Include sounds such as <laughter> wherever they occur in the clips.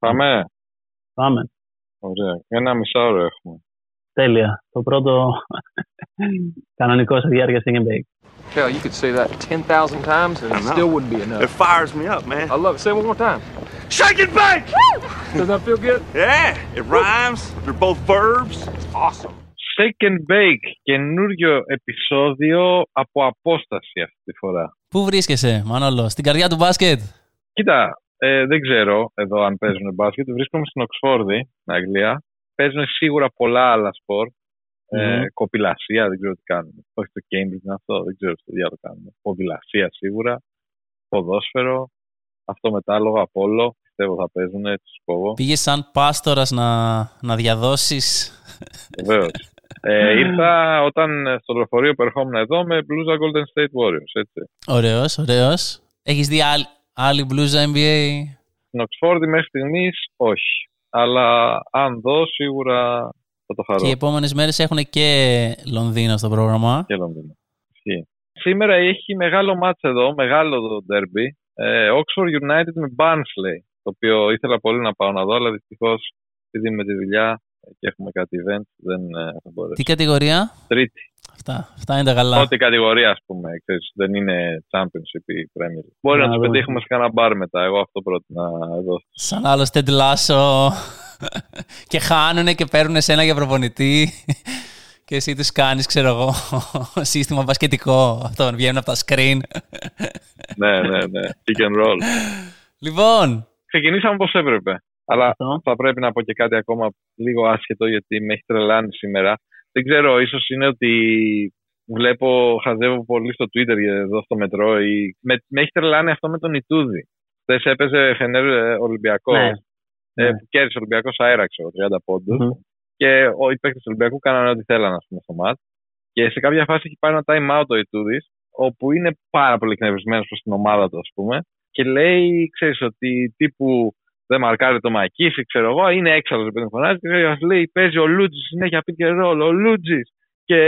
Πάμε. Πάμε. Ωραία. Ένα μισάωρο έχουμε. Τέλεια. Το πρώτο κανονικό σε διάρκεια Sing and Bake. Hell, you could say that 10,000 times and it know. still wouldn't be enough. It fires me up, man. I love it. Say it one more time. Shake and bake! Does that feel good? Yeah, it rhymes. They're both verbs. It's awesome. Shake and Bake. Καινούριο επεισόδιο από απόσταση αυτή τη φορά. Πού βρίσκεσαι, Μανώλο, στην καρδιά του μπάσκετ. Κοίτα, ε, δεν ξέρω εδώ αν παίζουν μπάσκετ. Βρίσκομαι στην Οξφόρδη, στην Αγγλία. Παίζουν σίγουρα πολλά άλλα σπορ. Ε, Μμμ. κοπηλασία, δεν ξέρω τι κάνουν. Όχι το Cambridge είναι αυτό, δεν ξέρω τι διάλογο κάνουν. Ποδηλασία σίγουρα. Ποδόσφαιρο. Αυτό μετάλογο, Απόλο. Πιστεύω θα παίζουν, έτσι σου κόβω. Πήγες σαν πάστορας να, να διαδώσεις; Βεβαίως. ε, <laughs> ήρθα όταν ε, στο λεωφορείο που ερχόμουν εδώ με μπλούζα Golden State Warriors, έτσι. Ωραίος, ωραίος. Έχεις δει άλλη, άλλη μπλούζα NBA. Στην Οξφόρδη μέχρι στιγμής όχι. Αλλά αν δω, σίγουρα θα το χαρώ. Και οι επόμενες μέρες έχουν και Λονδίνο στο πρόγραμμα. Και Λονδίνο. Ισχύει. Σήμερα έχει μεγάλο μάτς εδώ, μεγάλο το derby. Ε, Oxford United με Barnsley. Το οποίο ήθελα πολύ να πάω να δω, αλλά δυστυχώς επειδή με τη δουλειά και έχουμε κάτι event δεν ε, θα μπορέσω. Τι κατηγορία; Τρίτη. Αυτά, αυτά είναι τα καλά. Ό,τι κατηγορία, ας πούμε. Ξέρεις, δεν είναι Championship ή Premier. League. Μπορεί Να να του δω. πετύχουμε σε κανένα μπαρ μετά. Εγώ αυτό πρότεινα εδώ. Σαν άλλος τεντλάσο. <laughs> και χάνουνε και παίρνουν σένα για προπονητή. <laughs> και εσύ του κάνεις, ξέρω εγώ, <laughs> σύστημα μπασκετικό. Αυτό βγαίνουν από τα screen. ναι, ναι, ναι. Pick and roll. λοιπόν, Ξεκινήσαμε όπως έπρεπε. Αλλά Αυτό. θα πρέπει να πω και κάτι ακόμα λίγο άσχετο γιατί με έχει τρελάνει σήμερα. Δεν ξέρω, ίσως είναι ότι βλέπω, χαζεύω πολύ στο Twitter εδώ στο μετρό. Ή... Με, με έχει τρελάνει αυτό με τον Ιτούδη. Χθες έπαιζε Φενέρ ε, Ολυμπιακός. Ναι. Ε, Ναι. που κέρδισε ο Ολυμπιακός αέρα, ξέρω, 30 πόντους. Μμμ. Και ο, οι παίκτες του Ολυμπιακού κάνανε ό,τι θέλανε ας πούμε, στο μάτς. Και σε κάποια φάση έχει πάρει ένα time out ο Ιτούδης, όπου είναι πάρα πολύ εκνευρισμένος προς την ομάδα του, ας πούμε. Και λέει, ξέρεις, ότι τύπου δεν μαρκάρει το Μακίση, ξέρω εγώ, είναι έξαλλος επειδή φωνάζει. Και μας λέει, παίζει ο Λούτζης συνέχεια pick and roll, ο Λούτζης. Και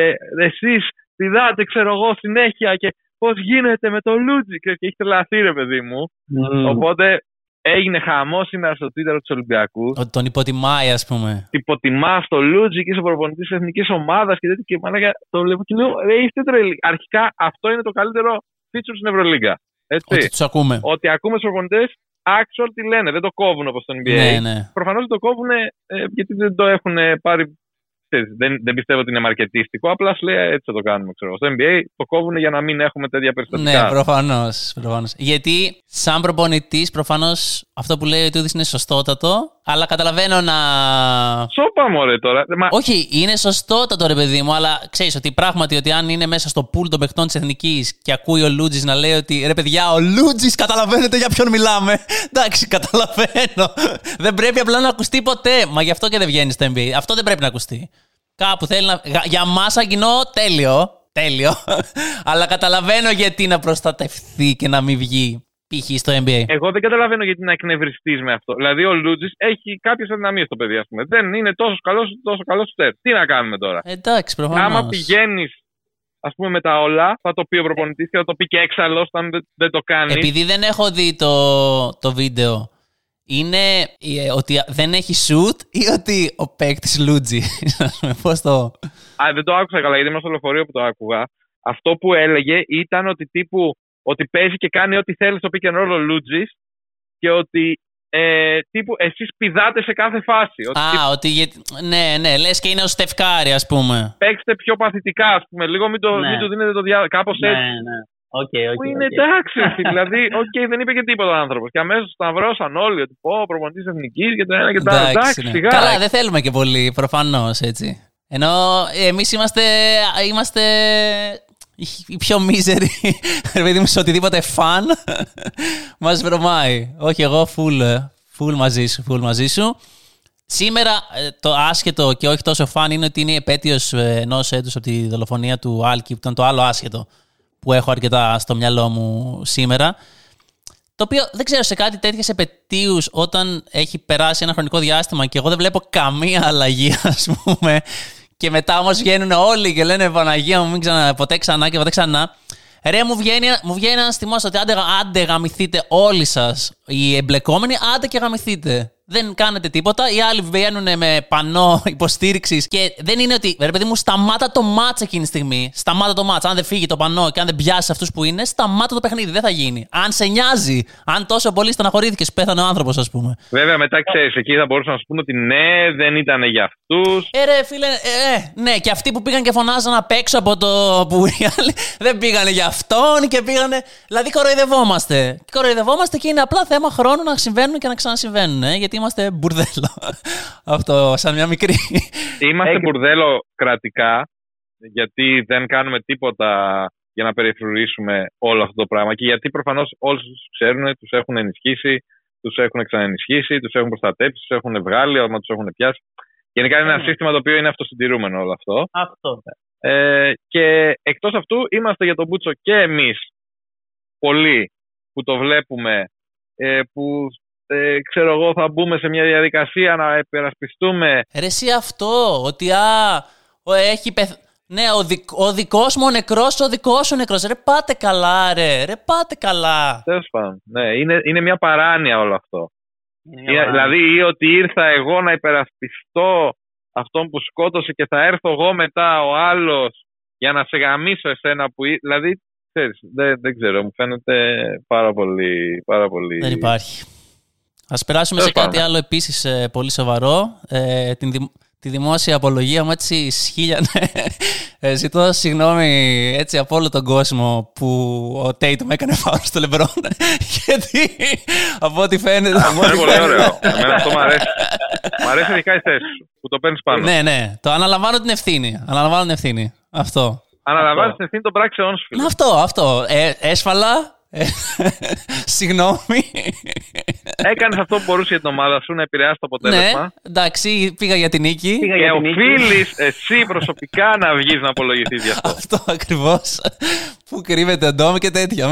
εσείς πηδάτε, ξέρω εγώ, συνέχεια. Και πώς γίνεται με το Λούτζη. Και έχει τρελαθεί, ρε παιδί μου. Μμμ. Οπότε έγινε χαμός σήμερα στο Twitter του Ολυμπιακού ότι τον υποτιμάει, ας πούμε. υποτιμά στο Λούτζι και είσαι προπονητής της εθνικής ομάδας και τέτοια. Και μαλάκα το βλέπω και λέω: Ρε, είστε τρελοί. Αρχικά αυτό είναι το καλύτερο feature στην Ευρωλίγκα. Έτσι. Ότι τους ακούμε. Ότι ακούμε του προπονητές actual τι λένε. Δεν το κόβουν όπως στο NBA. Ναι, ναι. Προφανώς δεν το κόβουν ε, γιατί δεν το έχουν πάρει. ξέρεις, Δεν, δεν πιστεύω ότι είναι μαρκετίστικο. Απλά σου λέει «Ε, έτσι θα το κάνουμε. Ξέρω. Στο NBA το κόβουν για να μην έχουμε τέτοια περιστατικά. Ναι, προφανώς. Προφανώς. Γιατί, σαν προπονητής, προφανώς αυτό που λέει ο Τούδης είναι σωστότατο, αλλά καταλαβαίνω να. Σώπα μωρέ τώρα. Μα, Όχι, είναι σωστότατο ρε παιδί μου, αλλά ξέρεις ότι πράγματι ότι αν είναι μέσα στο πουλ των παιχτών της Εθνικής και ακούει ο Λούτζης να λέει ότι ρε παιδιά, ο Λούτζης καταλαβαίνετε για ποιον μιλάμε. <laughs> Εντάξει, καταλαβαίνω. δεν πρέπει απλά να ακουστεί ποτέ. Μα γι' αυτό και δεν βγαίνει στο NBA. Αυτό δεν πρέπει να ακουστεί. Κάπου θέλει να. γα- Για μας, σαν κοινό, τέλειο. Τέλειο. <laughs> αλλά καταλαβαίνω γιατί να προστατευτεί και να μην βγει π.χ. στο NBA. Εγώ δεν καταλαβαίνω γιατί να εκνευριστείς με αυτό. Δηλαδή, ο Λούτζης έχει κάποιες αδυναμίες στο παιδί, ας πούμε. Δεν είναι τόσο καλός τόσο καλός στέρ. Τι να κάνουμε τώρα; Εντάξει, προφανώς. Άμα πηγαίνεις, ας πούμε, με τα όλα, θα το πει ο προπονητής και θα το πει και έξαλλος, αν δεν, δεν το κάνεις. Επειδή δεν έχω δει το, το βίντεο, είναι ε, ότι δεν έχει shoot ή ότι ο παίκτης Λούτζι. <laughs> Πώς το. Α, δεν το άκουσα καλά, γιατί ήμουν στο λεωφορείο που το άκουγα. Αυτό που έλεγε ήταν ότι τύπου ότι παίζει και κάνει ό,τι θέλει στο pick and roll ο Λούτζης και ότι ε, τύπου εσείς πηδάτε σε κάθε φάση. Ότι τύπου, Α, ότι. γιατί- Ναι, ναι, λες και είναι ο Steph Curry, ας πούμε. παίξτε πιο παθητικά, ας πούμε. Λίγο μην, το, Ναι. μην του δίνετε το διάλογο. Κάπως Ναι, έτσι. ναι. OK, OK. Που είναι οκ. εντάξει, ρε, δηλαδή, οκ, δεν είπε και τίποτα ο άνθρωπος. Και αμέσως σταυρώσαν όλοι ότι πω, προπονητής εθνικής και το ένα και το άλλο. Εντάξει, ναι. σιγά. Καλά, δεν θέλουμε και πολύ, προφανώς έτσι. Ενώ εμείς είμαστε, είμαστε οι- οι πιο μίζεροι, <laughs> ρε παιδί μου, σε οτιδήποτε φαν <laughs> μας βρωμάει. Όχι, εγώ full, ε, full μαζί σου, full μαζί σου. Σήμερα ε, το άσχετο και όχι τόσο φαν είναι ότι είναι η επέτειο ενός έτους από τη δολοφονία του Άλκη, που ήταν το άλλο άσχετο που έχω αρκετά στο μυαλό μου σήμερα. Το οποίο δεν ξέρω σε κάτι τέτοιες επαιτίους όταν έχει περάσει ένα χρονικό διάστημα και εγώ δεν βλέπω καμία αλλαγή, <laughs> ας πούμε. Και μετά όμως βγαίνουν όλοι και λένε Παναγία μου, μην ξανα, ποτέ ξανά και ποτέ ξανά. Ρε, μου βγαίνει, μου βγαίνει ένας θυμός ότι άντε, άντε γαμηθείτε όλοι σας οι εμπλεκόμενοι, άντε και γαμηθείτε. Δεν κάνετε τίποτα. Οι άλλοι βγαίνουν με πανό υποστήριξης και δεν είναι ότι. Ρε παιδί μου, σταμάτα το μάτς εκείνη τη στιγμή. Σταμάτα το μάτς. Αν δεν φύγει το πανό και αν δεν πιάσει αυτούς που είναι, σταμάτα το παιχνίδι. Δεν θα γίνει. Αν σε νοιάζει, αν τόσο πολύ στεναχωρήθηκες, πέθανε ο άνθρωπος, ας πούμε. Βέβαια, μετά ξέρεις, εκεί θα μπορούσαν να σου πούνε ότι ναι, δεν ήταν για αυτούς. Ε, ρε, φίλε, ε, ε, ναι, και αυτοί που πήγαν και φωνάζαν απ' έξω από το. που οι άλλοι δεν πήγανε για αυτόν και πήγανε. Δηλαδή, κοροϊδευόμαστε. Κοροϊδευόμαστε και είναι απλά θέμα χρόνου να συμβαίνουν και να ξανασυμβαίνουν. Ε, γιατί είμαστε μπουρδέλο. Αυτό, σαν μια μικρή. Είμαστε μπουρδέλο κρατικά, γιατί δεν κάνουμε τίποτα για να περιφρουρήσουμε όλο αυτό το πράγμα. Και γιατί προφανώς όλους τους ξέρουν, τους έχουν ενισχύσει, τους έχουν ξαναενισχύσει, τους έχουν προστατέψει, τους έχουν βγάλει, άμα τους έχουν πιάσει. Γενικά είναι ένα Ναι. σύστημα το οποίο είναι αυτοσυντηρούμενο όλο αυτό. Αυτό. Ε, και εκτός αυτού είμαστε για τον Μπούτσο και εμείς πολλοί που το βλέπουμε ε, που ε, ξέρω εγώ θα μπούμε σε μια διαδικασία να υπερασπιστούμε Ρε εσύ αυτό, ότι α, ο, έχει πεθ... Ναι, ο, δικ, ο δικός μου ο νεκρός, ο δικός σου νεκρός. Ρε πάτε καλά ρε, ρε πάτε καλά. τέλος πάντων ναι, είναι, είναι μια παράνοια όλο αυτό Είναι Ή- μια παρά- δηλαδή ή ότι ήρθα εγώ να υπερασπιστώ αυτόν που σκότωσε και θα έρθω εγώ μετά ο άλλος για να σε γαμίσω εσένα που εί- δηλαδή ξέρεις, δεν, δεν ξέρω μου φαίνεται πάρα πολύ, πάρα πολύ... Δεν υπάρχει. Ας περάσουμε Τέλος σε κάτι πάντων. άλλο επίσης ε, πολύ σοβαρό. Ε, την, δημ- τη δημόσια απολογία μου έτσι σχήλιανε. <laughs> Ε, ζητώ συγγνώμη έτσι από όλο τον κόσμο που ο Τέιτ με έκανε φάουλ στο Λεμπρόν. <laughs> Γιατί από ό,τι φαίνεται. Είναι πολύ ωραίο. Εμένα αυτό μου αρέσει. Μ' αρέσει ειδικά η θέση σου που το παίρνεις πάνω. ναι, ναι. Το αναλαμβάνω την ευθύνη. Αναλαμβάνω την ευθύνη. Αυτό. Αναλαμβάνεις την ευθύνη των πράξεών σου. φίλε. Να, αυτό, αυτό. Ε, έσφαλα. Ε, <laughs> συγγνώμη. Έκανες αυτό που μπορούσε για την ομάδα σου να επηρεάσει το ναι, αποτέλεσμα. εντάξει, πήγα για την νίκη. Πήγα Και για την νίκη. οφείλεις εσύ προσωπικά να βγεις να απολογηθείς γι' αυτό. Αυτό ακριβώς. Πού κρύβεται ο Ντόμ και τέτοια.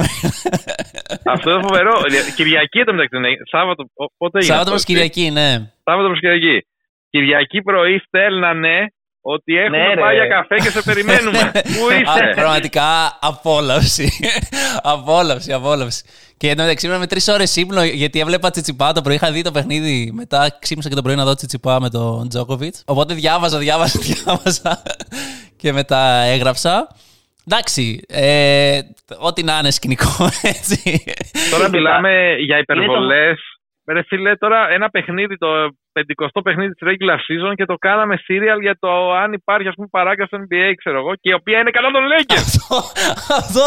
αυτό είναι φοβερό. Κυριακή το μεταξύ. ναι. Σάββατο. ο- Πότε έγινε. Σάββατο αυτό, προς Κυριακή, ναι. Σάββατο προ Κυριακή. Κυριακή πρωί στέλνανε ότι έχουμε Ναι, ρε. πάει για καφέ και σε περιμένουμε. <laughs> Πού Α, είσαι; Πραγματικά απόλαυση. <laughs> απόλαυση, απόλαυση. Και εν τω μεταξύ ήμουν με τρεις ώρες ύπνο γιατί έβλεπα τσιτσιπά το πρωί. Είχα δει το παιχνίδι. Μετά ξύπνησα και το πρωί να δω τσιτσιπά με τον Τζόκοβιτς. Οπότε διάβαζα, διάβαζα, <laughs> διάβαζα. και μετά έγραψα. Εντάξει, ε, ό,τι να είναι σκηνικό, έτσι. Τώρα Είναι μιλάμε για Είναι υπερβολές. Ρε φίλε, τώρα ένα παιχνίδι, το 50ο παιχνίδι της regular season και το κάναμε serial για το αν υπάρχει ας πούμε παράγκαση στο NBA, ξέρω εγώ, και η οποία είναι καλά των Lakers. αυτό, αυτό,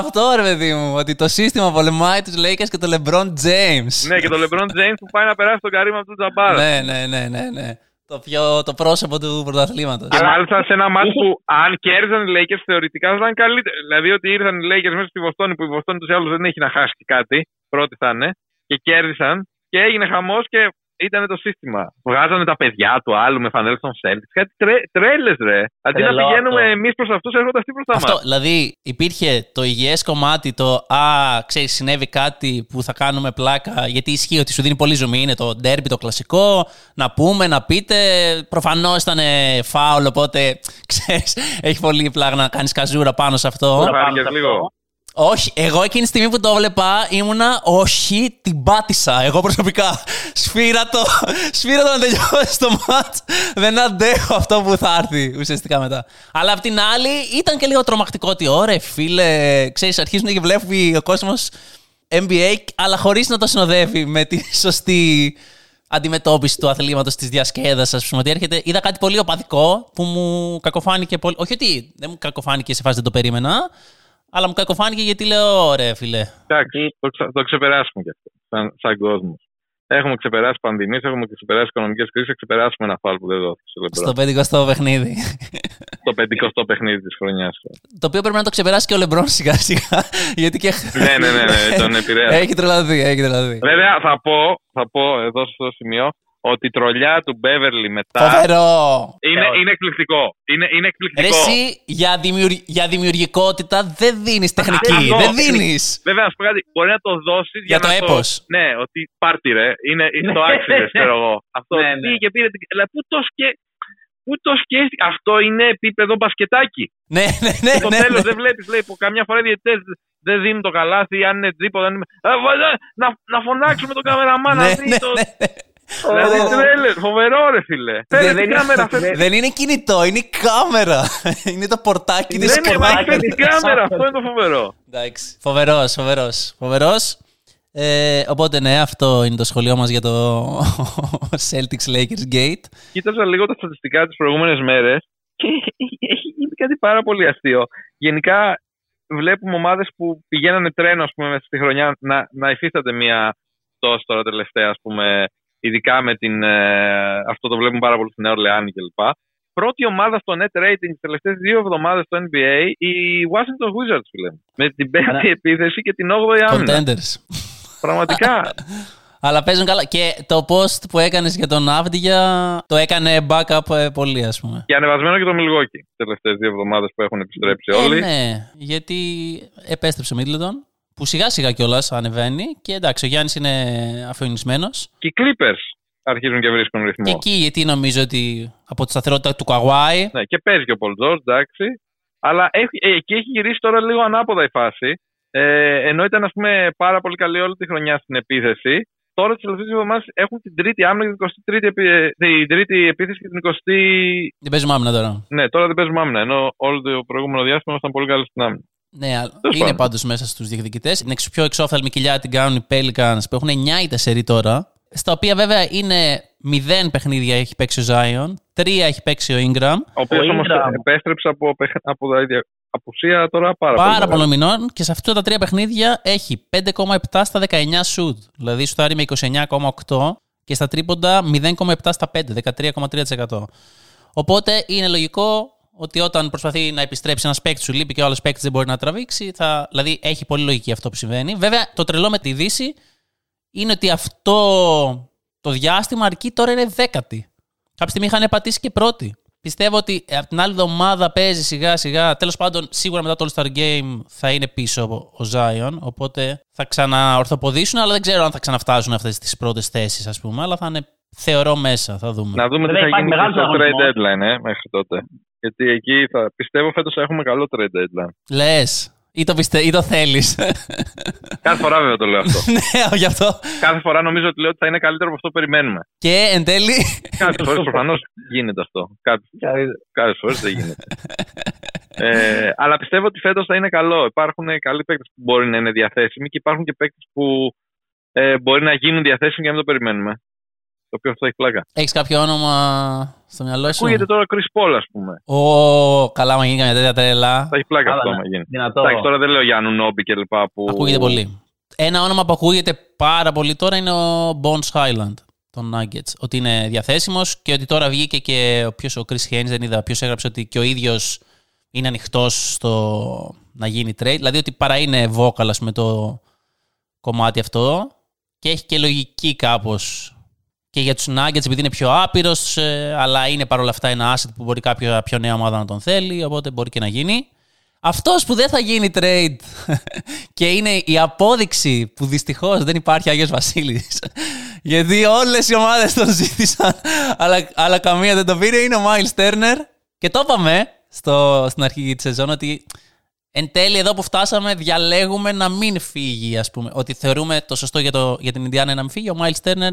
αυτό ρε παιδί μου. Ότι το σύστημα πολεμάει τους Lakers και το LeBron James. ναι, και το LeBron James που πάει να περάσει τον Καρύμα του Τζαμπάρα. ναι, ναι, ναι, ναι, ναι. Το, πιο, το πρόσωπο του πρωταθλήματος. Και μάλιστα σε ένα μάτι που αν κέρδισαν οι Lakers θεωρητικά θα ήταν καλύτερο. Δηλαδή ότι ήρθαν οι Lakers μέσα στη Βοστόνη που η Βοστόνη τους άλλους δεν έχει να χάσει κάτι. Πρώτη θα είναι. Και κέρδισαν και έγινε χαμός και ήταν το σύστημα. Βγάζανε τα παιδιά του άλλου με φανέλες των Celtics. Κάτι τρέ, τρέλες, ρε. Αντί να Τρελό πηγαίνουμε αυτό. εμείς προς αυτούς, έρχονται αυτοί προ τα Αυτό, μας. δηλαδή υπήρχε το υγιές κομμάτι, το «Α, ξέρεις, συνέβη κάτι που θα κάνουμε πλάκα», γιατί ισχύει ότι σου δίνει πολύ ζωμή, είναι το ντέρμπι, το κλασικό, να πούμε, να πείτε. Προφανώς ήταν φάουλ, οπότε, <laughs> ξέρεις, έχει πολύ πλάκα να κάνεις καζούρα πάνω σε αυτό. Τώρα Πάρει πάνω και σε λίγο. Αυτό. Όχι, εγώ εκείνη τη στιγμή που το έβλεπα ήμουνα όχι, την πάτησα. Εγώ προσωπικά. Σφύρα το, σφύρα το να τελειώσει το μάτς. Δεν αντέχω αυτό που θα έρθει ουσιαστικά μετά. Αλλά απ' την άλλη ήταν και λίγο τρομακτικό ότι ωραία φίλε, ξέρεις αρχίζουν και βλέπει ο κόσμος NBA αλλά χωρίς να το συνοδεύει με τη σωστή αντιμετώπιση του αθλήματος της διασκέδασης ας πούμε ότι έρχεται, είδα κάτι πολύ οπαδικό που μου κακοφάνηκε πολύ, όχι ότι δεν μου κακοφάνηκε σε φάση δεν το περίμενα αλλά μου κακοφάνηκε γιατί λέω, ωραία, φίλε. Εντάξει, το, ξα- το ξεπεράσουμε κι αυτό. Σαν, σαν κόσμος. Έχουμε ξεπεράσει πανδημίες, έχουμε ξεπεράσει οικονομικές κρίσεις, θα ξεπεράσουμε ένα φάλ που δεν δόθηκε στο Στο Λεμπρόν. 50ο παιχνίδι. Το 50ο παιχνίδι της χρονιάς. το οποίο πρέπει να το ξεπεράσει και ο Λεμπρόν σιγά σιγά. γιατί και. ναι, ναι, ναι, ναι, τον επηρέασε. έχει τρελαθεί, έχει τρελαθεί. Βέβαια, θα πω, θα πω εδώ στο σημείο ότι η τρολιά του Μπέβερλι μετά Φοβερό! είναι, Θεός. είναι εκπληκτικό. Είναι, είναι Ρε εκπληκτικό. εσύ για, δημιουργ- για δημιουργικότητα δεν δίνεις τεχνική. Αυτό, δεν είναι- δίνεις. Βέβαια, να σου πω κάτι, μπορεί να το δώσεις Για το έπος. Ναι, ότι πάρτι ρε, είναι, είναι το Ναι. άξιζε, ξέρω εγώ. Αυτό Ναι, ναι. πήγε και πήρε. την- Αλλά πού το, σκέ... πού το σκέφτηκε. Αυτό είναι επίπεδο μπασκετάκι. ναι, ναι, ναι. Στο ναι, τέλος ναι. δεν βλέπεις, λέει, που καμιά φορά οι διαιτητές δεν δίνουν το καλάθι, αν είναι τζίπο, δεν είναι. Α, βα- να, να φωνάξουμε τον καμεραμάν να Ναι, δει ναι, το. Ναι, ναι. Δηλαδή τρέλερ, φοβερό ρε φίλε. Φέρε δεν την είναι- κάμερα, φέρε Δεν είναι κινητό, είναι η κάμερα. <laughs> είναι το πορτάκι της Δεν είναι κομμάτι μα φέρε την της κάμερα, κάμερας. αυτό είναι το φοβερό. Εντάξει. Φοβερός, φοβερός. Φοβερός. Ε, οπότε ναι, αυτό είναι το σχολείο μας για το <laughs> Celtics Lakers Gate. Κοίταζα λίγο τα στατιστικά τις προηγούμενες μέρες και έχει γίνει κάτι πάρα πολύ αστείο. Γενικά βλέπουμε ομάδες που πηγαίνανε τρένο ας πούμε, μέσα στη χρονιά να, να υφίσταται μια πτώση τώρα τελευταία, ας πούμε, ειδικά με την, ε, αυτό το βλέπουμε πάρα πολύ στην Νέα Ορλεάνη κλπ. Πρώτη ομάδα στο net rating τις τελευταίες δύο εβδομάδες στο NBA, η Washington Wizards, φίλε. μου. Με την πέμπτη Άρα- επίθεση και την 8η άμυνα. Contenders. Πραγματικά. <laughs> Αλλά παίζουν καλά. Και το post που έκανες για τον Avdia το έκανε backup ε, πολύ, ας πούμε. και ανεβασμένο και το Milwaukee τις τελευταίες δύο εβδομάδες που έχουν επιστρέψει όλοι. Ε, ναι, γιατί επέστρεψε ο Μίτλετον, που σιγά σιγά κιόλας ανεβαίνει. Και εντάξει, ο Γιάννης είναι αφιονισμένος. Και οι Clippers αρχίζουν και βρίσκουν ρυθμό. Και εκεί γιατί νομίζω ότι από τη σταθερότητα του Καγουάη. Ναι, και παίζει και ο Πολ Τζόρτζ, εντάξει. Αλλά έχει, ε, εκεί έχει γυρίσει τώρα λίγο ανάποδα η φάση. Ε, ενώ ήταν ας πούμε, πάρα πολύ καλή όλη τη χρονιά στην επίθεση. Τώρα τις τελευταίες εβδομάδες έχουν την τρίτη άμυνα και την 23η, επί- ε, την τρίτη επίθεση και την 20η. Δεν παίζουμε άμυνα τώρα. Ναι, τώρα δεν παίζουμε άμυνα. Ενώ όλο το προηγούμενο διάστημα ήμασταν πολύ καλοί στην άμυνα. Ναι, αλλά Τέλος είναι πάντων. πάντως μέσα στους διεκδικητές. Την εξ- πιο εξόφθαλμη κοιλιά την κάνουν οι Pelicans που έχουν 9 ή 4 τώρα. Στα οποία βέβαια είναι 0 παιχνίδια έχει παίξει ο Zion, 3 έχει παίξει ο Ingram. Ο οποίος όμως Ingram. επέστρεψε από, παιχ- από τα ίδια απουσία τώρα πάρα, πολύ. Πάρα μεγάλη. πολλών μηνών και σε αυτά τα τρία παιχνίδια έχει 5,7 στα 19 shoot. Δηλαδή σουτάρει με 29,8 και στα τρίποντα 0,7 στα 5, 13,3%. Οπότε είναι λογικό ότι όταν προσπαθεί να επιστρέψει ένας παίκτης σου λείπει και ο άλλος παίκτης δεν μπορεί να τραβήξει, θα, δηλαδή έχει πολύ λογική αυτό που συμβαίνει. Βέβαια, το τρελό με τη Δύση είναι ότι αυτό το διάστημα αρκεί τώρα είναι δέκατη. Κάποια στιγμή είχαν πατήσει και πρώτη. Πιστεύω ότι από την άλλη εβδομάδα παίζει σιγά σιγά. Τέλος πάντων, σίγουρα μετά το All Star Game θα είναι πίσω ο Zion. Οπότε θα ξαναορθοποδήσουν, αλλά δεν ξέρω αν θα ξαναφτάσουν αυτές τις πρώτες θέσεις, ας πούμε. Αλλά θα είναι, θεωρώ, μέσα. Θα δούμε. Να δούμε τι Βέβαια, θα υπάρχει γίνει και μεγάλος στο trade αγωνισμός. deadline ε, μέχρι τότε. Γιατί εκεί θα πιστεύω φέτος θα έχουμε καλό trade deadline. Λες. Ή το, πιστε... ή το θέλεις. Κάθε φορά βέβαια το λέω αυτό. <laughs> ναι, γι' αυτό. Κάθε φορά νομίζω ότι λέω ότι θα είναι καλύτερο από αυτό που περιμένουμε. Και εν τέλει. Κάποιε φορές προφανώς γίνεται αυτό. Κάποιε φορές δεν γίνεται. ε, αλλά πιστεύω ότι φέτος θα είναι καλό. Υπάρχουν καλοί παίκτες που μπορεί να είναι διαθέσιμοι και υπάρχουν και παίκτες που ε, μπορεί να γίνουν διαθέσιμοι και να μην το περιμένουμε. Το οποίο αυτό έχει πλάκα. Έχεις κάποιο όνομα στο μυαλό σου. Ακούγεται τώρα Chris Paul, ας πούμε. Ω, καλά, μα γίνει καμιά τέτοια τρέλα. Θα έχει πλάκα Καλά, αυτό ναι. άμα γίνει. Δυνατό. Εντάξει, τώρα δεν λέω Γιάννου Νόμπι και λοιπά που. Ακούγεται πολύ. Ένα όνομα που ακούγεται πάρα πολύ τώρα είναι ο Bones Highland των Nuggets. Ότι είναι διαθέσιμος και ότι τώρα βγήκε και ο ποιος, ο Chris Haynes, δεν είδα, ποιος έγραψε ότι και ο ίδιος είναι ανοιχτός στο να γίνει trade. Δηλαδή ότι παρά είναι vocal, με το κομμάτι αυτό και έχει και λογική κάπως και για τους Nuggets επειδή είναι πιο άπειρος ε, αλλά είναι παρόλα αυτά ένα asset που μπορεί κάποια πιο νέα ομάδα να τον θέλει οπότε μπορεί και να γίνει. Αυτός που δεν θα γίνει trade <laughs> και είναι η απόδειξη που δυστυχώς δεν υπάρχει Άγιος Βασίλης <laughs> γιατί όλες οι ομάδες τον ζήτησαν <laughs> αλλά, αλλά καμία δεν το πήρε είναι ο Miles Turner και το είπαμε στο, στην αρχή της σεζόν ότι εν τέλει εδώ που φτάσαμε διαλέγουμε να μην φύγει ας πούμε ότι θεωρούμε το σωστό για, το, για την Ινδιάνα να μην φύγει ο Miles Turner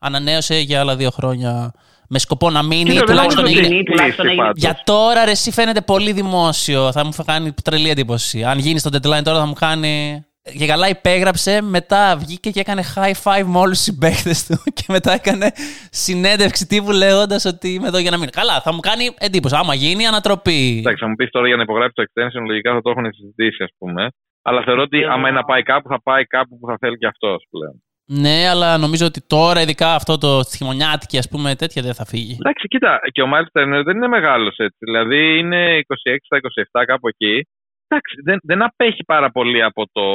ανανέωσε για άλλα δύο χρόνια με σκοπό να μείνει Κοίτα, δεν τουλάχιστον νομίζω έγινε, ότι είναι τουλάχιστον κλείσει έγινε- πάντως. για τώρα ρε, εσύ φαίνεται πολύ δημόσιο. Θα μου κάνει τρελή εντύπωση. Αν γίνει στο deadline τώρα θα μου κάνει. Και καλά υπέγραψε, μετά βγήκε και έκανε high five με όλους τους συμπαίκτες του <laughs> και μετά έκανε συνέντευξη τύπου λέγοντας ότι είμαι εδώ για να μείνω. Καλά, θα μου κάνει εντύπωση. Άμα γίνει, ανατροπή. Εντάξει, θα μου πεις τώρα για να υπογράψει το extension, λογικά θα το έχουν συζητήσει, ας πούμε. Αλλά θεωρώ ότι άμα είναι να πάει κάπου, θα πάει κάπου που θα θέλει και αυτός πλέον. Ναι, αλλά νομίζω ότι τώρα, ειδικά αυτό το στη χειμωνιάτικη, ας πούμε, τέτοια δεν θα φύγει. Εντάξει, κοίτα, και ο Miles Turner δεν είναι μεγάλος έτσι. Δηλαδή είναι 26 στα 27 κάπου εκεί. Εντάξει, δεν, δεν απέχει πάρα πολύ από το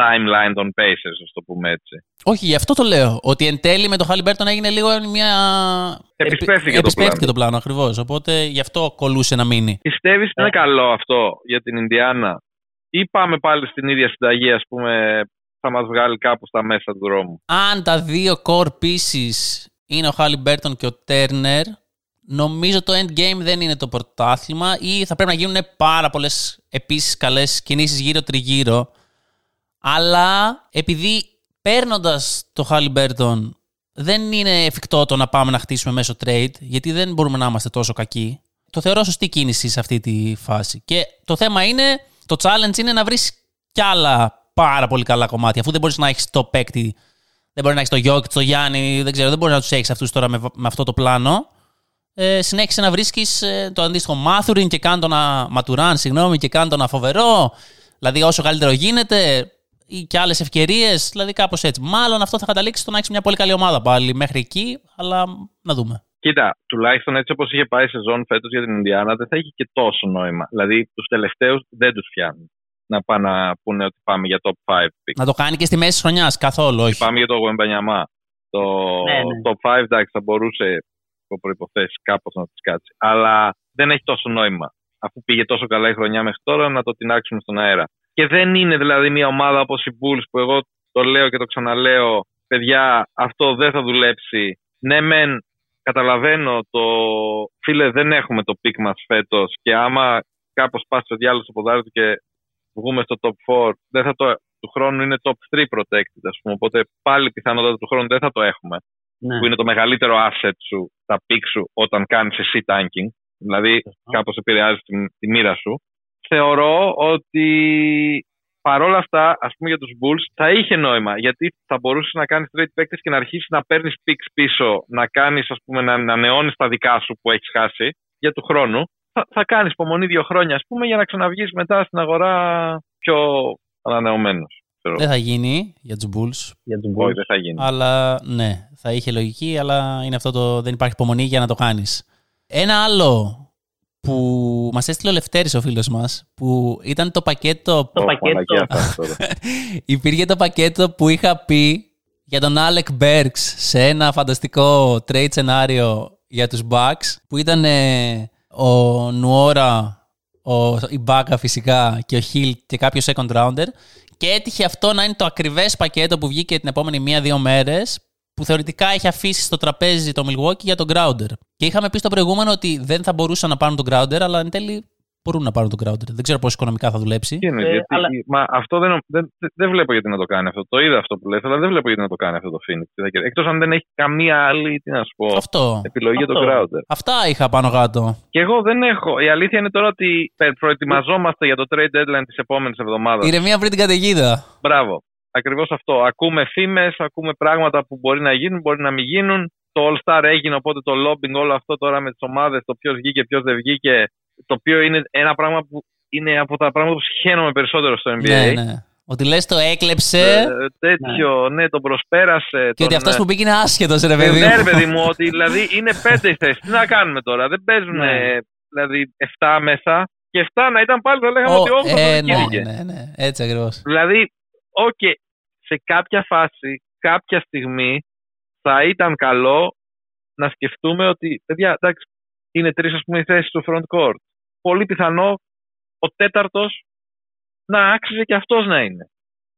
timeline των Pacers, ας το πούμε έτσι. Όχι, γι' αυτό το λέω. Ότι εν τέλει με το Halliburton έγινε λίγο μια. Επισπεύθηκε το Επισπεύθηκε το πλάνο, ακριβώς. Οπότε γι' αυτό κολούσε να μείνει. Πιστεύεις ότι είναι καλό αυτό για την Ινδιάνα, ή πάμε πάλι στην ίδια συνταγή, ας πούμε, θα μας βγάλει κάπου στα μέσα του δρόμου. αν τα δύο core pieces είναι ο Halliburton και ο Turner, νομίζω το endgame δεν είναι το πρωτάθλημα ή θα πρέπει να γίνουν πάρα πολλές επίσης καλές κινήσεις γύρω-τριγύρω. Αλλά επειδή παίρνοντας το Halliburton δεν είναι εφικτό το να πάμε να χτίσουμε μέσω trade, γιατί δεν μπορούμε να είμαστε τόσο κακοί. Το θεωρώ σωστή κίνηση σε αυτή τη φάση. Και το θέμα είναι, το challenge είναι να βρεις κι άλλα πάρα πολύ καλά κομμάτια. Αφού δεν μπορείς να έχεις το παίκτη, δεν μπορεί να έχεις το Γιώκ, το Γιάννη, δεν ξέρω, δεν μπορείς να τους έχεις αυτούς τώρα με, με αυτό το πλάνο. Ε, συνέχισε να βρίσκεις το αντίστοιχο Μάθουριν και κάνε τον να, Ματουράν, συγγνώμη, και κάνε τον να φοβερό. Δηλαδή, όσο καλύτερο γίνεται, ή και άλλες ευκαιρίες. Δηλαδή, κάπως έτσι. Μάλλον αυτό θα καταλήξει στο να έχεις μια πολύ καλή ομάδα πάλι μέχρι εκεί, αλλά να δούμε. Κοίτα, τουλάχιστον έτσι όπως είχε πάει η σεζόν φέτος για την Ινδιάνα, δεν θα έχει και τόσο νόημα. Δηλαδή, τους τελευταίους δεν τους φτιάχνουν να πάνε να πούνε ότι πάμε για top 5 pick. Να το κάνει και στη μέση της χρονιάς, καθόλου, όχι. Πάμε για το Wembanyama. Το Ναι, ναι. top 5, εντάξει, θα μπορούσε υπό προϋποθέσεις κάπως να τη κάτσει. Αλλά δεν έχει τόσο νόημα. Αφού πήγε τόσο καλά η χρονιά μέχρι τώρα, να το τινάξουμε στον αέρα. Και δεν είναι δηλαδή μια ομάδα όπως οι Bulls που εγώ το λέω και το ξαναλέω, παιδιά, αυτό δεν θα δουλέψει. Ναι, μεν καταλαβαίνω το φίλε, δεν έχουμε το pick μας φέτος και άμα κάπως πάσει ο διάλογο στο ποδάρι του και βγούμε στο top 4, δεν θα το, του χρόνου είναι top 3 protected, ας πούμε. Οπότε πάλι πιθανότατα του χρόνου δεν θα το έχουμε. Ναι. Που είναι το μεγαλύτερο asset σου, τα pick σου, όταν κάνεις εσύ tanking. Δηλαδή, κάπως επηρεάζει τη, τη μοίρα σου. Θεωρώ ότι παρόλα αυτά, ας πούμε για τους Bulls, θα είχε νόημα. Γιατί θα μπορούσες να κάνεις trade παίκτες και να αρχίσεις να παίρνεις picks πίσω, να κάνεις, ας πούμε, να ανανεώνει τα δικά σου που έχεις χάσει για του χρόνου. Θα, θα κάνεις υπομονή δύο χρόνια, ας πούμε, για να ξαναβγείς μετά στην αγορά πιο ανανεωμένος. Δεν θα γίνει για τους Bulls. Για τους Όχι, Bulls. δεν θα γίνει. Αλλά ναι, θα είχε λογική, αλλά είναι αυτό το. Δεν υπάρχει υπομονή για να το κάνεις. Ένα άλλο που μας έστειλε ο Λευτέρης ο φίλος μας, που ήταν το πακέτο. Το Ω, πακέτο. μαλακία αυτά τώρα. <laughs> Υπήρχε το πακέτο που είχα πει για τον Άλεκ Μπέρξ σε ένα φανταστικό trade σενάριο για τους Bucks που ήταν ε, ο Νουόρα, ο, η Μπάκα φυσικά και ο Χιλ και κάποιος second rounder και έτυχε αυτό να είναι το ακριβές πακέτο που βγήκε την επόμενη μία-δύο μέρες που θεωρητικά έχει αφήσει στο τραπέζι το Milwaukee για τον Grounder. Και είχαμε πει στο προηγούμενο ότι δεν θα μπορούσαν να πάρουν τον Grounder, αλλά εν τέλει μπορούν να πάρουν τον Grounder. Δεν ξέρω πώς οικονομικά θα δουλέψει. Τι εννοείς, Ε, γιατί, αλλά- μα αυτό δεν, δεν, δεν βλέπω γιατί να το κάνει αυτό. Το είδα αυτό που λες, αλλά δεν βλέπω γιατί να το κάνει αυτό το Phoenix. Εκτός αν δεν έχει καμία άλλη, τι να σου πω, Αυτό. επιλογή για τον Αυτό. Crowder. Αυτά είχα πάνω κάτω. Και εγώ δεν έχω. Η αλήθεια είναι τώρα ότι πε- προετοιμαζόμαστε για το trade deadline της επόμενης εβδομάδας. Ηρεμία πριν την καταιγίδα. Μπράβο. Ακριβώς αυτό. Ακούμε φήμες, ακούμε πράγματα που μπορεί να γίνουν, μπορεί να μην γίνουν. Το All Star έγινε, οπότε το lobbying, όλο αυτό τώρα με τις ομάδες, το ποιος βγήκε, ποιος δεν βγήκε. Το οποίο είναι ένα πράγμα που είναι από τα πράγματα που συχαίνομαι περισσότερο στο NBA. Ναι, ναι. Ότι λες το έκλεψε Ε, τέτοιο, ναι. τον προσπέρασε. και ότι τον, αυτός που πήγε είναι άσχετος, ρε ε, παιδί. Ναι, μου. ρε παιδί μου, ότι δηλαδή είναι πέντε οι θέσεις. Τι να κάνουμε τώρα, δεν παίζουν Ναι. δηλαδή 7 μέσα. Και 7 να ήταν πάλι, θα λέγαμε Ω, ότι όχι, ε, δεν ναι, κήρυγε. ναι, ναι. Έτσι ακριβώς. Δηλαδή, οκ, σε κάποια φάση, κάποια στιγμή θα ήταν καλό να σκεφτούμε ότι, παιδιά, εντάξει, είναι τρεις ας πούμε οι θέσεις του front court. Πολύ πιθανό ο τέταρτος να άξιζε και αυτός να είναι.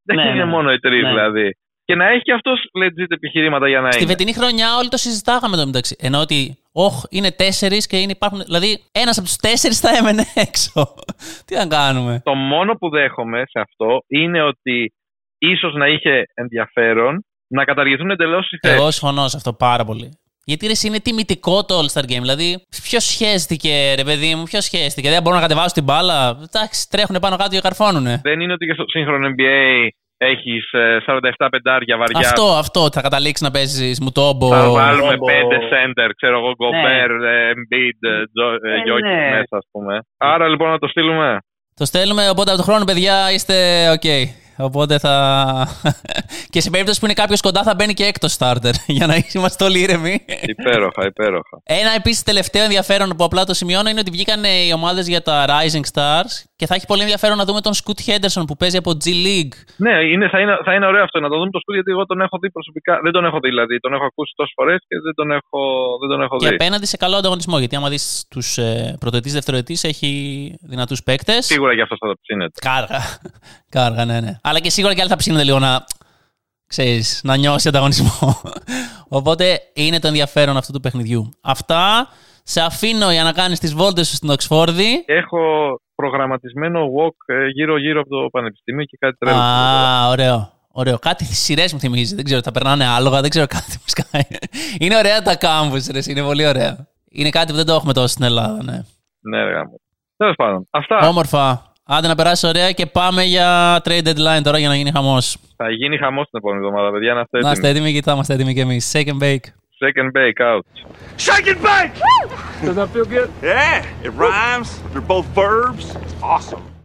Δεν Ναι, είναι ναι. μόνο οι τρεις Ναι. δηλαδή. Και να έχει και αυτός legit επιχειρήματα για να Στη είναι. φετινή χρονιά όλοι το συζητάγαμε το μεταξύ. Ενώ ότι, όχ, είναι τέσσερις και είναι, υπάρχουν. Δηλαδή, ένας από τους τέσσερις θα έμενε <laughs> έξω. Τι να κάνουμε; Το μόνο που δέχομαι σε αυτό είναι ότι ίσως να είχε ενδιαφέρον να καταργηθούν εντελώς οι θέσει. Εγώ συμφωνώ σε αυτό πάρα πολύ. Γιατί ρε, εσύ, είναι τιμητικό το All Star Game. Δηλαδή, ποιος σχέστηκε, ρε παιδί μου, ποιος σχέστηκε. Δεν μπορούν να κατεβάσουν την μπάλα. Εντάξει, τρέχουν πάνω κάτω και καρφώνουνε. Δεν είναι ότι και στο σύγχρονο NBA έχεις 47 πεντάρια βαριά. Αυτό, αυτό. Θα καταλήξεις να παίζεις Μουτόμπο. Θα βάλουμε Όμπο. πέντε center, ξέρω εγώ, Γκομπέρ, Ναι. Embiid, ε, Τζο- ε, Ε, Jokic ναι. μέσα, ας πούμε. Άρα λοιπόν να το στείλουμε. Το στέλνουμε, οπότε από το χρόνο, παιδιά, είστε οκ. Οπότε θα. <laughs> και σε περίπτωση που είναι κάποιος κοντά, θα μπαίνει και έκτος starter. <laughs> για να είμαστε όλοι ήρεμοι. υπέροχα, υπέροχα. Ένα επίσης τελευταίο ενδιαφέρον που απλά το σημειώνω είναι ότι βγήκαν οι ομάδες για τα Rising Stars και θα έχει πολύ ενδιαφέρον να δούμε τον Scoot Henderson που παίζει από G League. Ναι, είναι, θα, είναι, θα είναι ωραίο αυτό να το δούμε το σκούτι γιατί εγώ τον έχω δει προσωπικά. Δεν τον έχω δει δηλαδή. Τον έχω ακούσει τόσες φορές και δεν τον έχω, δεν τον έχω Και δει. απέναντι σε καλό ανταγωνισμό. Γιατί άμα δεις τους ε, πρωτοετής δευτεροετής, έχει δυνατούς παίκτες. Σίγουρα για αυτό θα το ψήνεται. Κάργα. Κάργα, ναι, ναι. Αλλά και σίγουρα και άλλοι θα ψήνονται λίγο να. Ξέρεις, να νιώσει ανταγωνισμό. <laughs> Οπότε είναι το ενδιαφέρον αυτού του παιχνιδιού. Αυτά. Σε αφήνω για να κάνεις τις βόλτες σου στην Οξφόρδη. Έχω προγραμματισμένο walk ε, γύρω-γύρω από το πανεπιστήμιο και κάτι τρέλο. Α, ωραίο. Ωραίο. Κάτι σειρές μου θυμίζει. Δεν ξέρω, τα περνάνε άλογα, δεν ξέρω κάτι μου σκάει. Είναι ωραία τα κάμπους, ρε. Είναι πολύ ωραία. Είναι κάτι που δεν το έχουμε τόσο στην Ελλάδα, ναι. Ναι, ρε γάμο. Τέλος πάντων. Αυτά. Όμορφα. Άντε να περάσεις ωραία και πάμε για trade deadline τώρα για να γίνει χαμός. Θα γίνει χαμός την επόμενη εβδομάδα, παιδιά. Να είστε Να είστε έτοιμοι. έτοιμοι και θα είμαστε έτοιμοι κι εμείς. Shake and bake. Second bake out. Shake and bake! Does that feel good? Yeah, it rhymes. They're both verbs. Awesome.